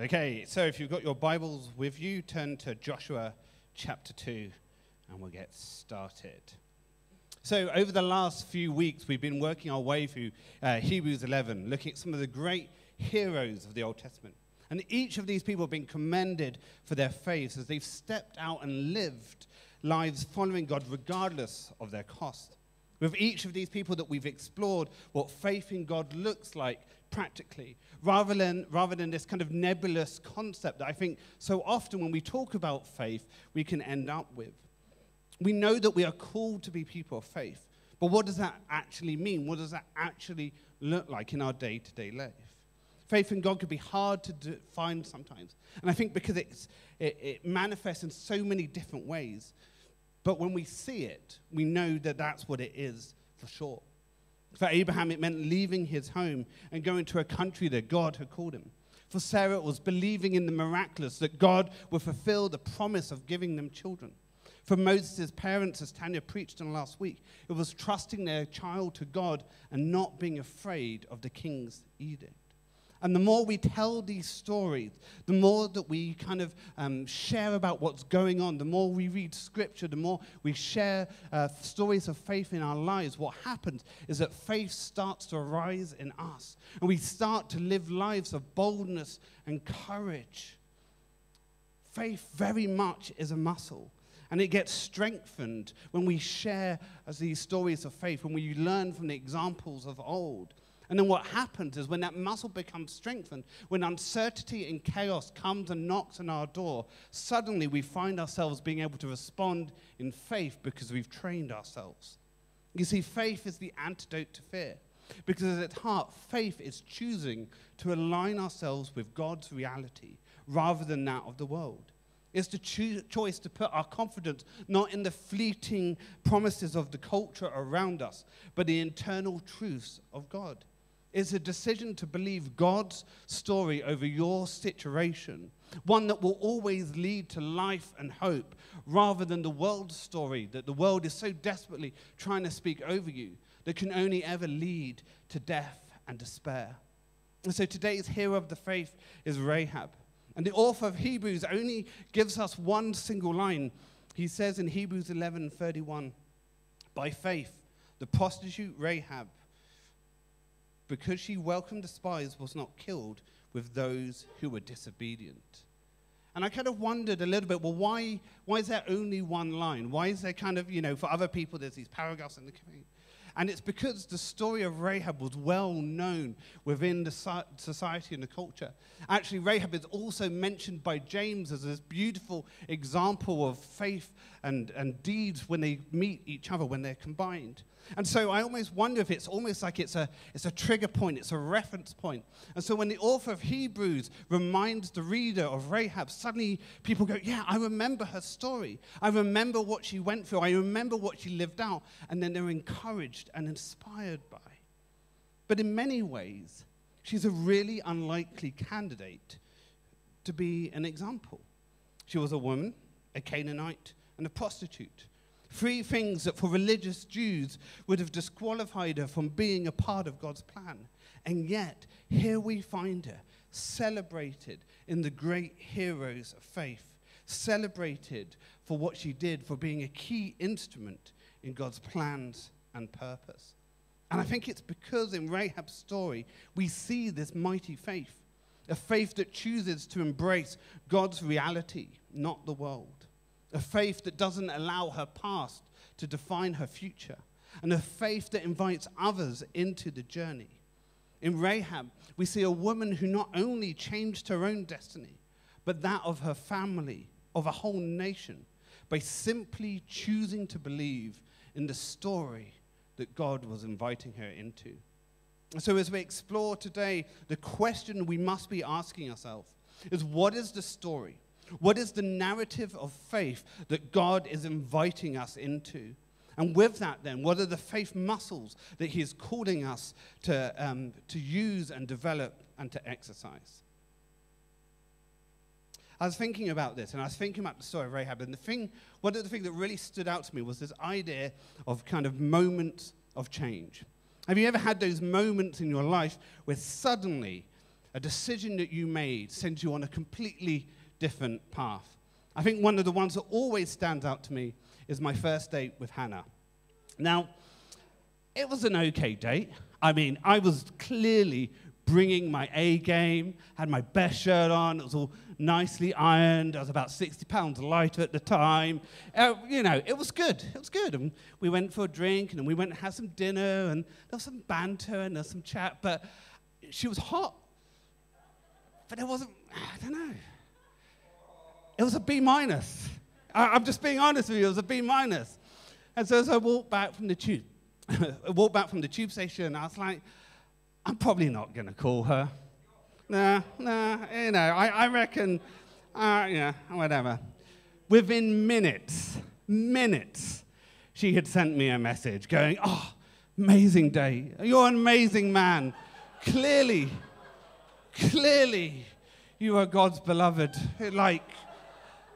Okay, so if you've got your Bibles with you, turn to Joshua chapter 2 and we'll get started. So, over the last few weeks, we've been working our way through uh, Hebrews 11, looking at some of the great heroes of the Old Testament. And each of these people have been commended for their faith as they've stepped out and lived lives following God regardless of their cost. With each of these people that we've explored what faith in God looks like practically, rather than, rather than this kind of nebulous concept that I think so often when we talk about faith, we can end up with. We know that we are called to be people of faith, but what does that actually mean? What does that actually look like in our day to day life? Faith in God can be hard to define sometimes. And I think because it, it manifests in so many different ways. But when we see it, we know that that's what it is for sure. For Abraham, it meant leaving his home and going to a country that God had called him. For Sarah, it was believing in the miraculous, that God would fulfill the promise of giving them children. For Moses' parents, as Tanya preached on last week, it was trusting their child to God and not being afraid of the king's edict. And the more we tell these stories, the more that we kind of um, share about what's going on, the more we read scripture, the more we share uh, stories of faith in our lives, what happens is that faith starts to arise in us. And we start to live lives of boldness and courage. Faith very much is a muscle. And it gets strengthened when we share as these stories of faith, when we learn from the examples of old. And then what happens is when that muscle becomes strengthened, when uncertainty and chaos comes and knocks on our door, suddenly we find ourselves being able to respond in faith because we've trained ourselves. You see, faith is the antidote to fear. Because at its heart, faith is choosing to align ourselves with God's reality rather than that of the world. It's the cho- choice to put our confidence not in the fleeting promises of the culture around us, but the internal truths of God is a decision to believe God's story over your situation, one that will always lead to life and hope, rather than the world's story that the world is so desperately trying to speak over you that can only ever lead to death and despair. And so today's hero of the faith is Rahab. And the author of Hebrews only gives us one single line. He says in Hebrews 11:31, by faith, the prostitute Rahab because she welcomed the spies, was not killed with those who were disobedient. And I kind of wondered a little bit, well, why, why is there only one line? Why is there kind of, you know, for other people, there's these paragraphs in the community? And it's because the story of Rahab was well known within the society and the culture. Actually, Rahab is also mentioned by James as this beautiful example of faith and, and deeds when they meet each other, when they're combined. And so I almost wonder if it's almost like it's a, it's a trigger point, it's a reference point. And so when the author of Hebrews reminds the reader of Rahab, suddenly people go, Yeah, I remember her story. I remember what she went through. I remember what she lived out. And then they're encouraged and inspired by. But in many ways, she's a really unlikely candidate to be an example. She was a woman, a Canaanite, and a prostitute. Three things that for religious Jews would have disqualified her from being a part of God's plan. And yet, here we find her celebrated in the great heroes of faith, celebrated for what she did, for being a key instrument in God's plans and purpose. And I think it's because in Rahab's story, we see this mighty faith, a faith that chooses to embrace God's reality, not the world a faith that doesn't allow her past to define her future, and a faith that invites others into the journey. In Rahab, we see a woman who not only changed her own destiny, but that of her family, of a whole nation, by simply choosing to believe in the story that God was inviting her into. So, as we explore today, the question we must be asking ourselves is what is the story? What is the narrative of faith that God is inviting us into? And with that, then, what are the faith muscles that He is calling us to, um, to use and develop and to exercise? I was thinking about this, and I was thinking about the story of Rahab, and the thing, one of the things that really stood out to me was this idea of kind of moments of change. Have you ever had those moments in your life where suddenly a decision that you made sends you on a completely different path. I think one of the ones that always stands out to me is my first date with Hannah. Now, it was an okay date. I mean, I was clearly bringing my A game, had my best shirt on, it was all nicely ironed. I was about 60 pounds lighter at the time. Uh, you know, it was good. It was good. And we went for a drink and we went and had some dinner and there was some banter and there was some chat, but she was hot. But there wasn't, I don't know. It was a B minus. I'm just being honest with you, it was a B minus. And so as I walked back from the tube, I walked back from the tube station, I was like, I'm probably not going to call her. Nah, nah, you know, I, I reckon, uh, yeah, whatever. Within minutes, minutes, she had sent me a message going, Oh, amazing day. You're an amazing man. Clearly, clearly, you are God's beloved. Like,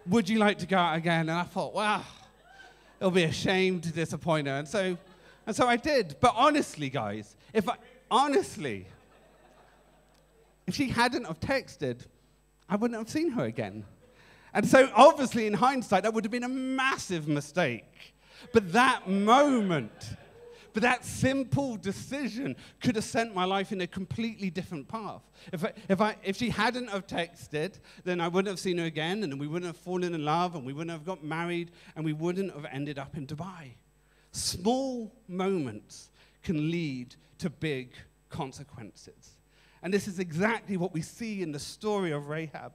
would you like to go out again? And I thought, wow, it'll be a shame to disappoint her. And so, and so I did. But honestly, guys, if I, honestly, if she hadn't have texted, I wouldn't have seen her again. And so, obviously, in hindsight, that would have been a massive mistake. But that moment, but that simple decision could have sent my life in a completely different path. If, I, if, I, if she hadn't have texted, then I wouldn't have seen her again, and we wouldn't have fallen in love, and we wouldn't have got married, and we wouldn't have ended up in Dubai. Small moments can lead to big consequences. And this is exactly what we see in the story of Rahab.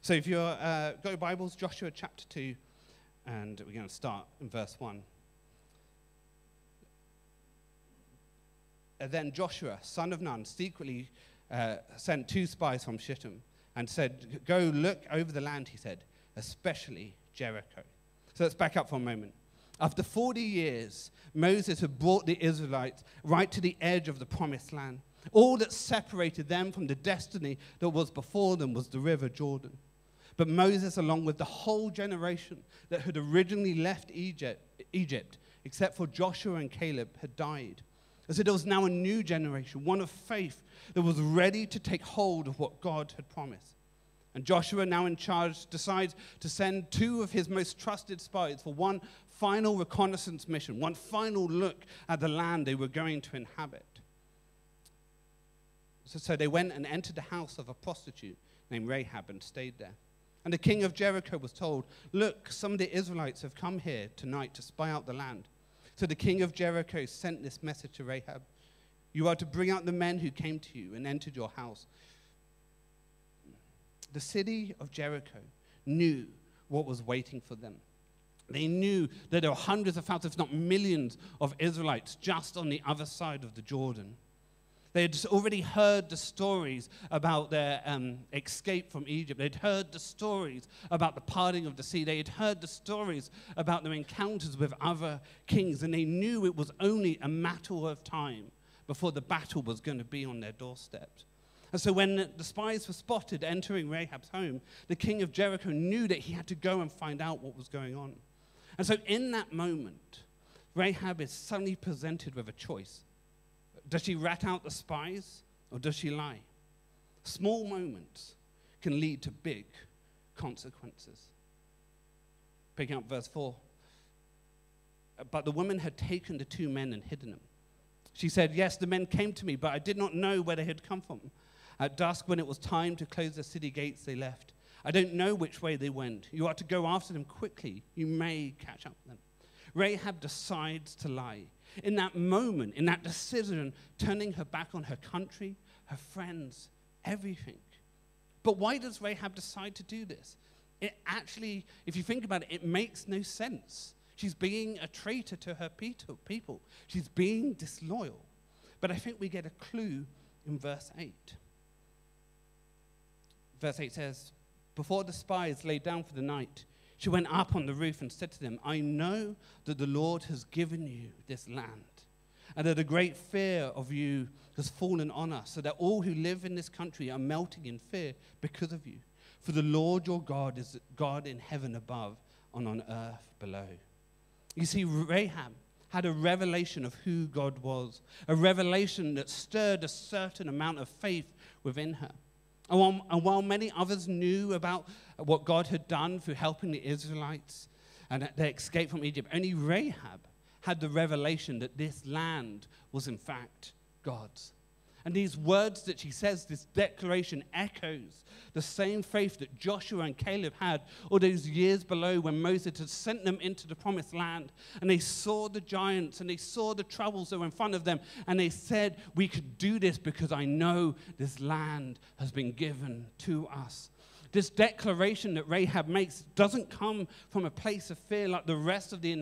So if uh, go Bibles, Joshua chapter 2, and we're going to start in verse 1. Then Joshua, son of Nun, secretly uh, sent two spies from Shittim and said, Go look over the land, he said, especially Jericho. So let's back up for a moment. After 40 years, Moses had brought the Israelites right to the edge of the promised land. All that separated them from the destiny that was before them was the river Jordan. But Moses, along with the whole generation that had originally left Egypt, Egypt except for Joshua and Caleb, had died. And so there was now a new generation, one of faith, that was ready to take hold of what God had promised. And Joshua, now in charge, decides to send two of his most trusted spies for one final reconnaissance mission, one final look at the land they were going to inhabit. So, so they went and entered the house of a prostitute named Rahab and stayed there. And the king of Jericho was told, Look, some of the Israelites have come here tonight to spy out the land. So the king of Jericho sent this message to Rahab You are to bring out the men who came to you and entered your house. The city of Jericho knew what was waiting for them. They knew that there were hundreds of thousands, if not millions, of Israelites just on the other side of the Jordan. They had already heard the stories about their um, escape from Egypt. They'd heard the stories about the parting of the sea. They had heard the stories about their encounters with other kings. And they knew it was only a matter of time before the battle was going to be on their doorstep. And so when the spies were spotted entering Rahab's home, the king of Jericho knew that he had to go and find out what was going on. And so in that moment, Rahab is suddenly presented with a choice. Does she rat out the spies or does she lie? Small moments can lead to big consequences. Picking up verse 4. But the woman had taken the two men and hidden them. She said, Yes, the men came to me, but I did not know where they had come from. At dusk, when it was time to close the city gates, they left. I don't know which way they went. You are to go after them quickly. You may catch up with them. Rahab decides to lie in that moment, in that decision, turning her back on her country, her friends, everything. But why does Rahab decide to do this? It actually, if you think about it, it makes no sense. She's being a traitor to her people, she's being disloyal. But I think we get a clue in verse 8. Verse 8 says, Before the spies lay down for the night, she went up on the roof and said to them, I know that the Lord has given you this land, and that a great fear of you has fallen on us, so that all who live in this country are melting in fear because of you. For the Lord your God is God in heaven above and on earth below. You see, Rahab had a revelation of who God was, a revelation that stirred a certain amount of faith within her. And while, and while many others knew about what God had done through helping the Israelites and their escape from Egypt, only Rahab had the revelation that this land was in fact God's. And these words that she says, this declaration echoes the same faith that Joshua and Caleb had all those years below when Moses had sent them into the promised land. And they saw the giants and they saw the troubles that were in front of them. And they said, We could do this because I know this land has been given to us. This declaration that Rahab makes doesn't come from a place of fear like the rest of the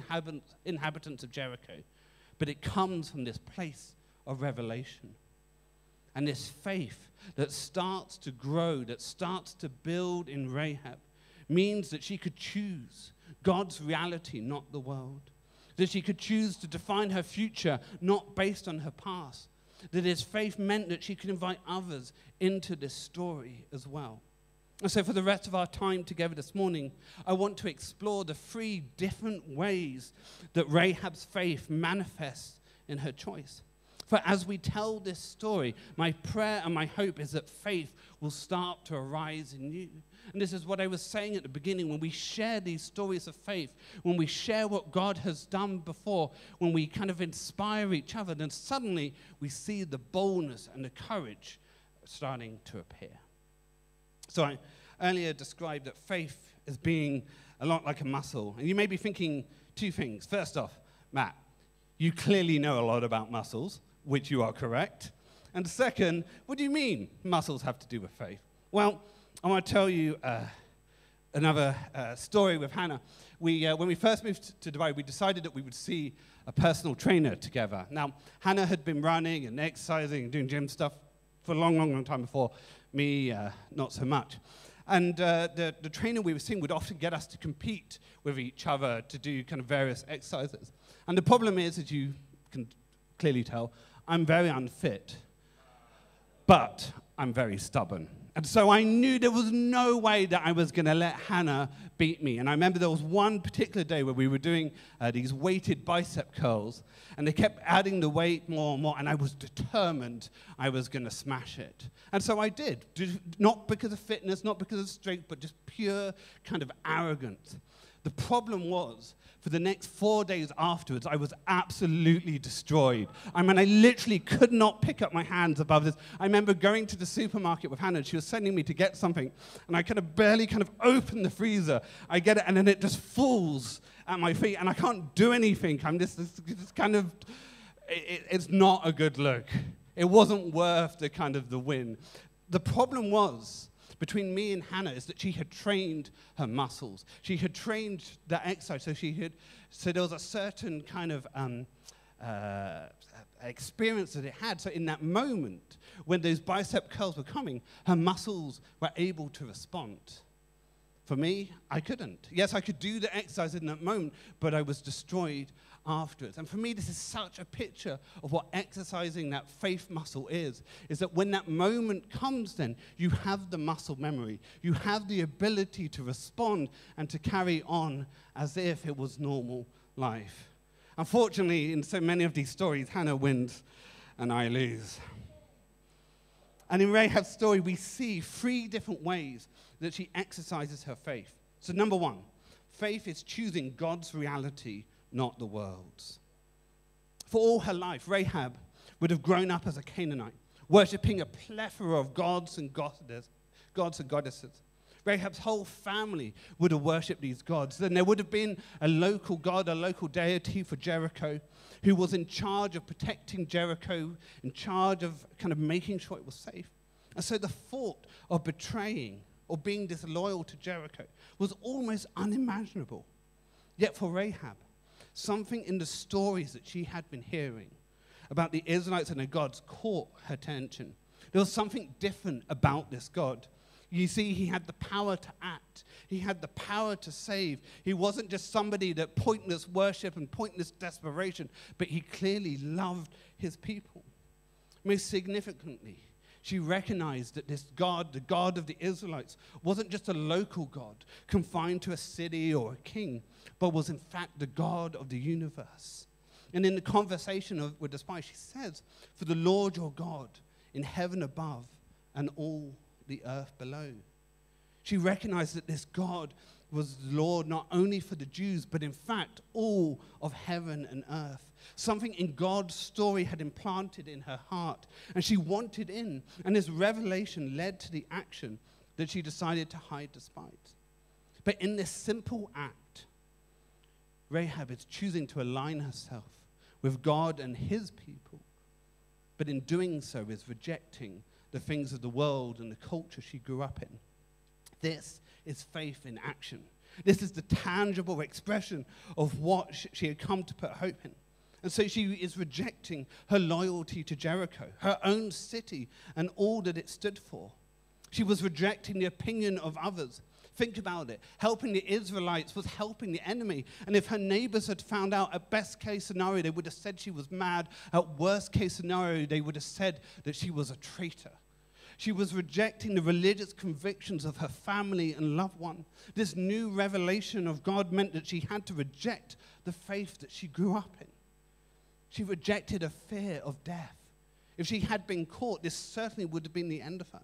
inhabitants of Jericho, but it comes from this place of revelation. And this faith that starts to grow, that starts to build in Rahab, means that she could choose God's reality, not the world. That she could choose to define her future not based on her past. That his faith meant that she could invite others into this story as well. And so, for the rest of our time together this morning, I want to explore the three different ways that Rahab's faith manifests in her choice. For as we tell this story, my prayer and my hope is that faith will start to arise in you. And this is what I was saying at the beginning when we share these stories of faith, when we share what God has done before, when we kind of inspire each other, then suddenly we see the boldness and the courage starting to appear. So I earlier described that faith as being a lot like a muscle. And you may be thinking two things. First off, Matt, you clearly know a lot about muscles which you are correct. And second, what do you mean muscles have to do with faith? Well, I want to tell you uh, another uh, story with Hannah. We, uh, when we first moved to Dubai, we decided that we would see a personal trainer together. Now, Hannah had been running and exercising and doing gym stuff for a long, long, long time before me, uh, not so much. And uh, the, the trainer we were seeing would often get us to compete with each other to do kind of various exercises. And the problem is, as you can clearly tell, I'm very unfit, but I'm very stubborn. And so I knew there was no way that I was going to let Hannah beat me. And I remember there was one particular day where we were doing uh, these weighted bicep curls, and they kept adding the weight more and more, and I was determined I was going to smash it. And so I did, not because of fitness, not because of strength, but just pure kind of arrogance. The problem was for the next four days afterwards, I was absolutely destroyed. I mean, I literally could not pick up my hands above this. I remember going to the supermarket with Hannah, and she was sending me to get something, and I kind of barely kind of open the freezer. I get it, and then it just falls at my feet, and I can't do anything. I'm just, just kind of, it, it's not a good look. It wasn't worth the kind of the win. The problem was, between me and Hannah is that she had trained her muscles. She had trained the exercise. So she had, so there was a certain kind of um, uh, experience that it had. So in that moment, when those bicep curls were coming, her muscles were able to respond. For me, I couldn't. Yes, I could do the exercise in that moment, but I was destroyed afterwards. And for me, this is such a picture of what exercising that faith muscle is. Is that when that moment comes, then you have the muscle memory, you have the ability to respond and to carry on as if it was normal life. Unfortunately, in so many of these stories, Hannah wins and I lose. And in Rahab's story, we see three different ways that she exercises her faith. So, number one, faith is choosing God's reality not the world's. For all her life, Rahab would have grown up as a Canaanite, worshipping a plethora of gods and goddesses. Gods and goddesses. Rahab's whole family would have worshipped these gods. Then there would have been a local god, a local deity for Jericho, who was in charge of protecting Jericho, in charge of kind of making sure it was safe. And so the thought of betraying or being disloyal to Jericho was almost unimaginable. Yet for Rahab, something in the stories that she had been hearing about the Israelites and their gods caught her attention. There was something different about this God. You see, he had the power to act. He had the power to save. He wasn't just somebody that pointless worship and pointless desperation, but he clearly loved his people. Most significantly, she recognized that this God, the God of the Israelites, wasn't just a local God confined to a city or a king, but was in fact the God of the universe. And in the conversation of, with the spy, she says, For the Lord your God in heaven above and all the earth below. She recognized that this God was the Lord not only for the Jews, but in fact all of heaven and earth. Something in God's story had implanted in her heart, and she wanted in. And this revelation led to the action that she decided to hide despite. But in this simple act, Rahab is choosing to align herself with God and his people, but in doing so is rejecting the things of the world and the culture she grew up in. This is faith in action. This is the tangible expression of what she had come to put hope in. And so she is rejecting her loyalty to Jericho, her own city, and all that it stood for. She was rejecting the opinion of others. Think about it. Helping the Israelites was helping the enemy. And if her neighbors had found out, at best case scenario, they would have said she was mad. At worst case scenario, they would have said that she was a traitor. She was rejecting the religious convictions of her family and loved one. This new revelation of God meant that she had to reject the faith that she grew up in. She rejected a fear of death. If she had been caught, this certainly would have been the end of her.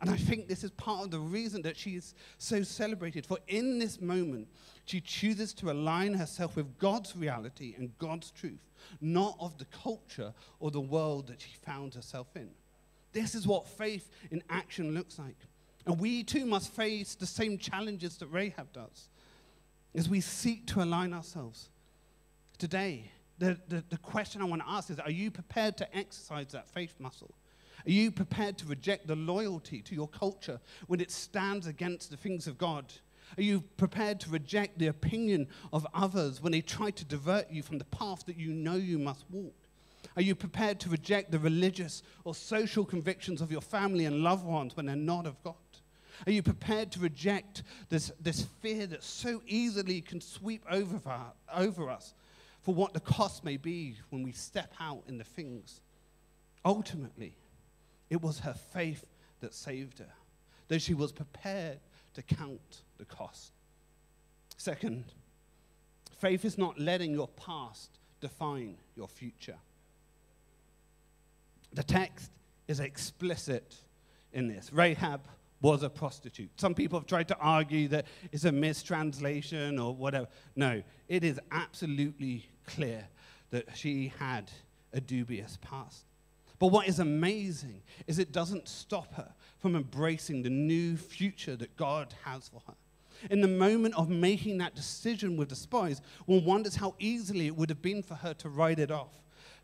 And I think this is part of the reason that she is so celebrated. For in this moment, she chooses to align herself with God's reality and God's truth, not of the culture or the world that she found herself in. This is what faith in action looks like. And we too must face the same challenges that Rahab does as we seek to align ourselves. Today, the, the, the question I want to ask is Are you prepared to exercise that faith muscle? Are you prepared to reject the loyalty to your culture when it stands against the things of God? Are you prepared to reject the opinion of others when they try to divert you from the path that you know you must walk? Are you prepared to reject the religious or social convictions of your family and loved ones when they're not of God? Are you prepared to reject this, this fear that so easily can sweep over, over us for what the cost may be when we step out in the things? Ultimately, it was her faith that saved her, though she was prepared to count the cost. Second, faith is not letting your past define your future. The text is explicit in this. Rahab was a prostitute. Some people have tried to argue that it's a mistranslation or whatever. No, it is absolutely clear that she had a dubious past. But what is amazing is it doesn't stop her from embracing the new future that God has for her. In the moment of making that decision with the spies, one wonders how easily it would have been for her to write it off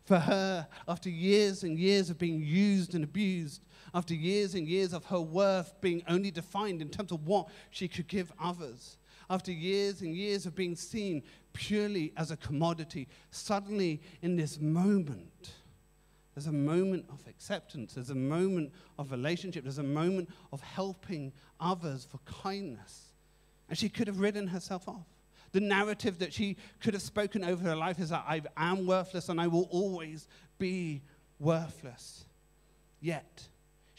for her, after years and years of being used and abused, after years and years of her worth being only defined in terms of what she could give others, after years and years of being seen purely as a commodity, suddenly in this moment, there's a moment of acceptance, there's a moment of relationship, there's a moment of helping others for kindness. And she could have ridden herself off. The narrative that she could have spoken over her life is that I am worthless and I will always be worthless. Yet,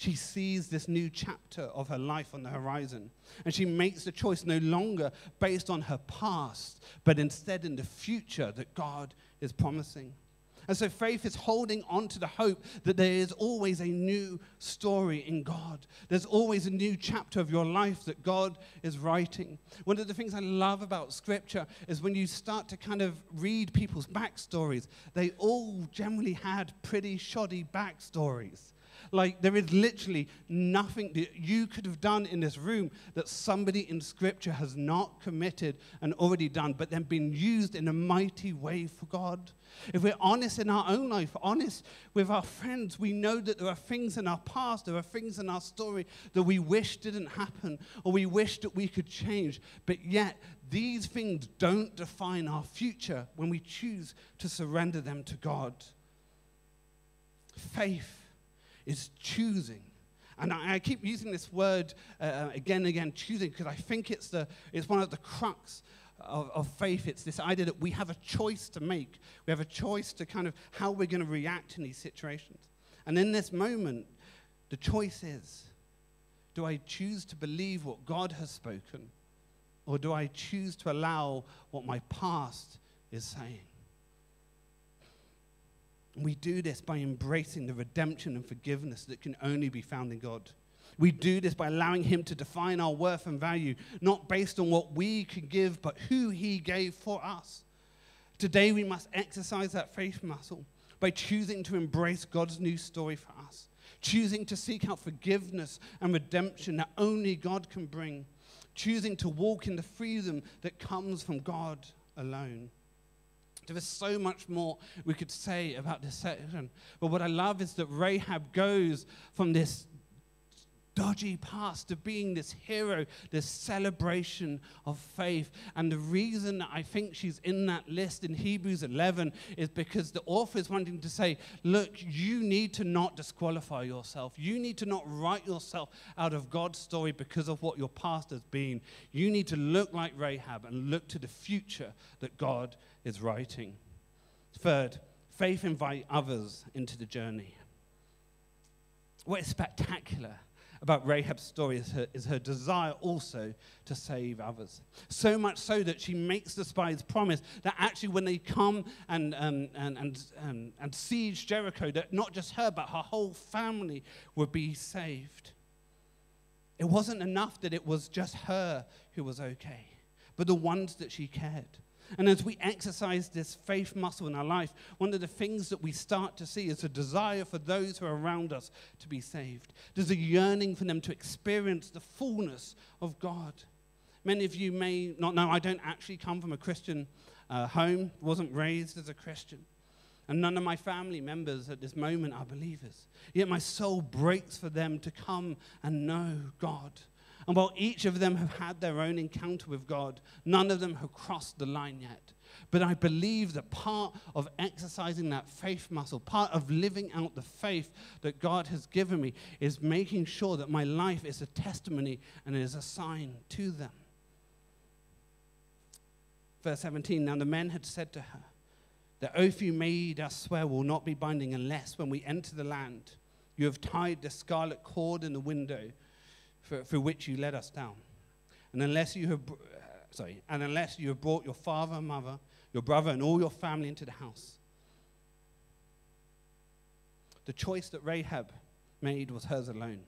she sees this new chapter of her life on the horizon. And she makes the choice no longer based on her past, but instead in the future that God is promising. And so faith is holding on to the hope that there is always a new story in God. There's always a new chapter of your life that God is writing. One of the things I love about scripture is when you start to kind of read people's backstories, they all generally had pretty shoddy backstories. Like, there is literally nothing that you could have done in this room that somebody in Scripture has not committed and already done, but then been used in a mighty way for God. If we're honest in our own life, honest with our friends, we know that there are things in our past, there are things in our story that we wish didn't happen or we wish that we could change. But yet, these things don't define our future when we choose to surrender them to God. Faith is choosing. And I, I keep using this word uh, again and again, choosing, because I think it's, the, it's one of the crux of, of, faith. It's this idea that we have a choice to make. We have a choice to kind of how we're going to react in these situations. And in this moment, the choice is do I choose to believe what God has spoken, or do I choose to allow what my past is saying? We do this by embracing the redemption and forgiveness that can only be found in God. We do this by allowing Him to define our worth and value, not based on what we can give, but who He gave for us. Today, we must exercise that faith muscle by choosing to embrace God's new story for us, choosing to seek out forgiveness and redemption that only God can bring, choosing to walk in the freedom that comes from God alone. There is so much more we could say about this section. But what I love is that Rahab goes from this dodgy past to being this hero, this celebration of faith. And the reason that I think she's in that list in Hebrews 11 is because the author is wanting to say, look, you need to not disqualify yourself. You need to not write yourself out of God's story because of what your past has been. You need to look like Rahab and look to the future that God is writing. Third, faith invite others into the journey. What is spectacular about Rahab's story is her, is her desire also to save others. So much so that she makes the spies promise that actually, when they come and, um, and, and, um, and siege Jericho, that not just her, but her whole family would be saved. It wasn't enough that it was just her who was okay, but the ones that she cared. And as we exercise this faith muscle in our life, one of the things that we start to see is a desire for those who are around us to be saved. There's a yearning for them to experience the fullness of God. Many of you may not know, I don't actually come from a Christian uh, home, wasn't raised as a Christian. And none of my family members at this moment are believers. Yet my soul breaks for them to come and know God. And while each of them have had their own encounter with God, none of them have crossed the line yet. But I believe that part of exercising that faith muscle, part of living out the faith that God has given me, is making sure that my life is a testimony and is a sign to them. Verse 17 Now the men had said to her, The oath you made us swear will not be binding unless, when we enter the land, you have tied the scarlet cord in the window for, for which you led us down. And unless you have, uh, sorry, and unless you have brought your father and mother, your brother, and all your family into the house. The choice that Rahab made was hers alone,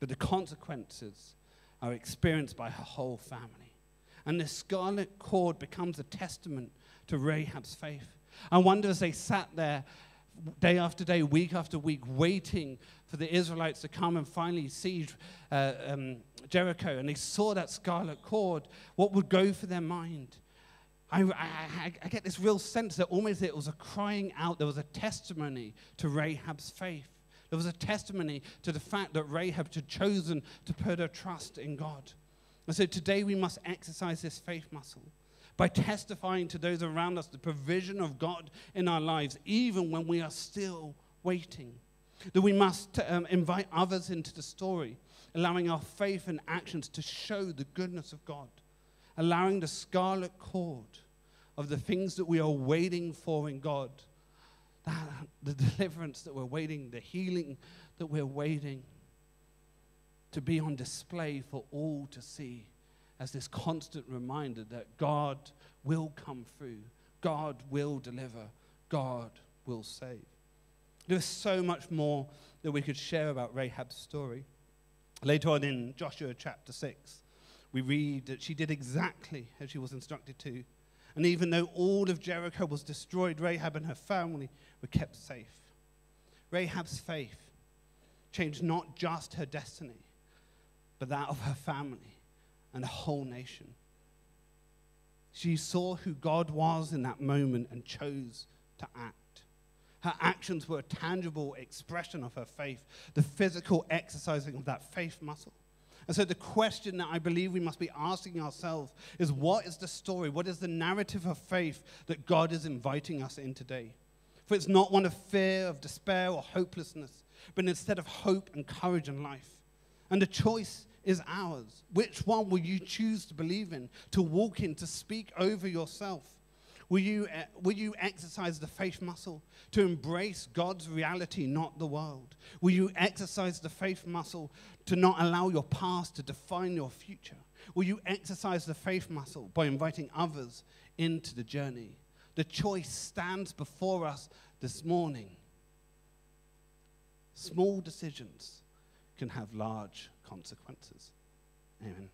but the consequences are experienced by her whole family. And the scarlet cord becomes a testament to Rahab's faith. I wonder as they sat there day after day, week after week, waiting for the Israelites to come and finally siege uh, um, Jericho, and they saw that scarlet cord, what would go for their mind? I, I, I, get this real sense that almost it was a crying out. There was a testimony to Rahab's faith. There was a testimony to the fact that Rahab had chosen to put her trust in God. And so today we must exercise this faith muscle by testifying to those around us the provision of God in our lives, even when we are still waiting that we must um, invite others into the story, allowing our faith and actions to show the goodness of God, allowing the scarlet cord of the things that we are waiting for in God, that, the deliverance that we're waiting, the healing that we're waiting, to be on display for all to see as this constant reminder that God will come through, God will deliver, God will save. There's so much more that we could share about Rahab's story. Later on in Joshua chapter 6, we read that she did exactly as she was instructed to. And even though all of Jericho was destroyed, Rahab and her family were kept safe. Rahab's faith changed not just her destiny, but that of her family and the whole nation. She saw who God was in that moment and chose to act. Her actions were a tangible expression of her faith, the physical exercising of that faith muscle. And so, the question that I believe we must be asking ourselves is what is the story? What is the narrative of faith that God is inviting us in today? For it's not one of fear, of despair, or hopelessness, but instead of hope and courage and life. And the choice is ours. Which one will you choose to believe in, to walk in, to speak over yourself? Will you, uh, will you exercise the faith muscle to embrace God's reality, not the world? Will you exercise the faith muscle to not allow your past to define your future? Will you exercise the faith muscle by inviting others into the journey? The choice stands before us this morning. Small decisions can have large consequences. Amen.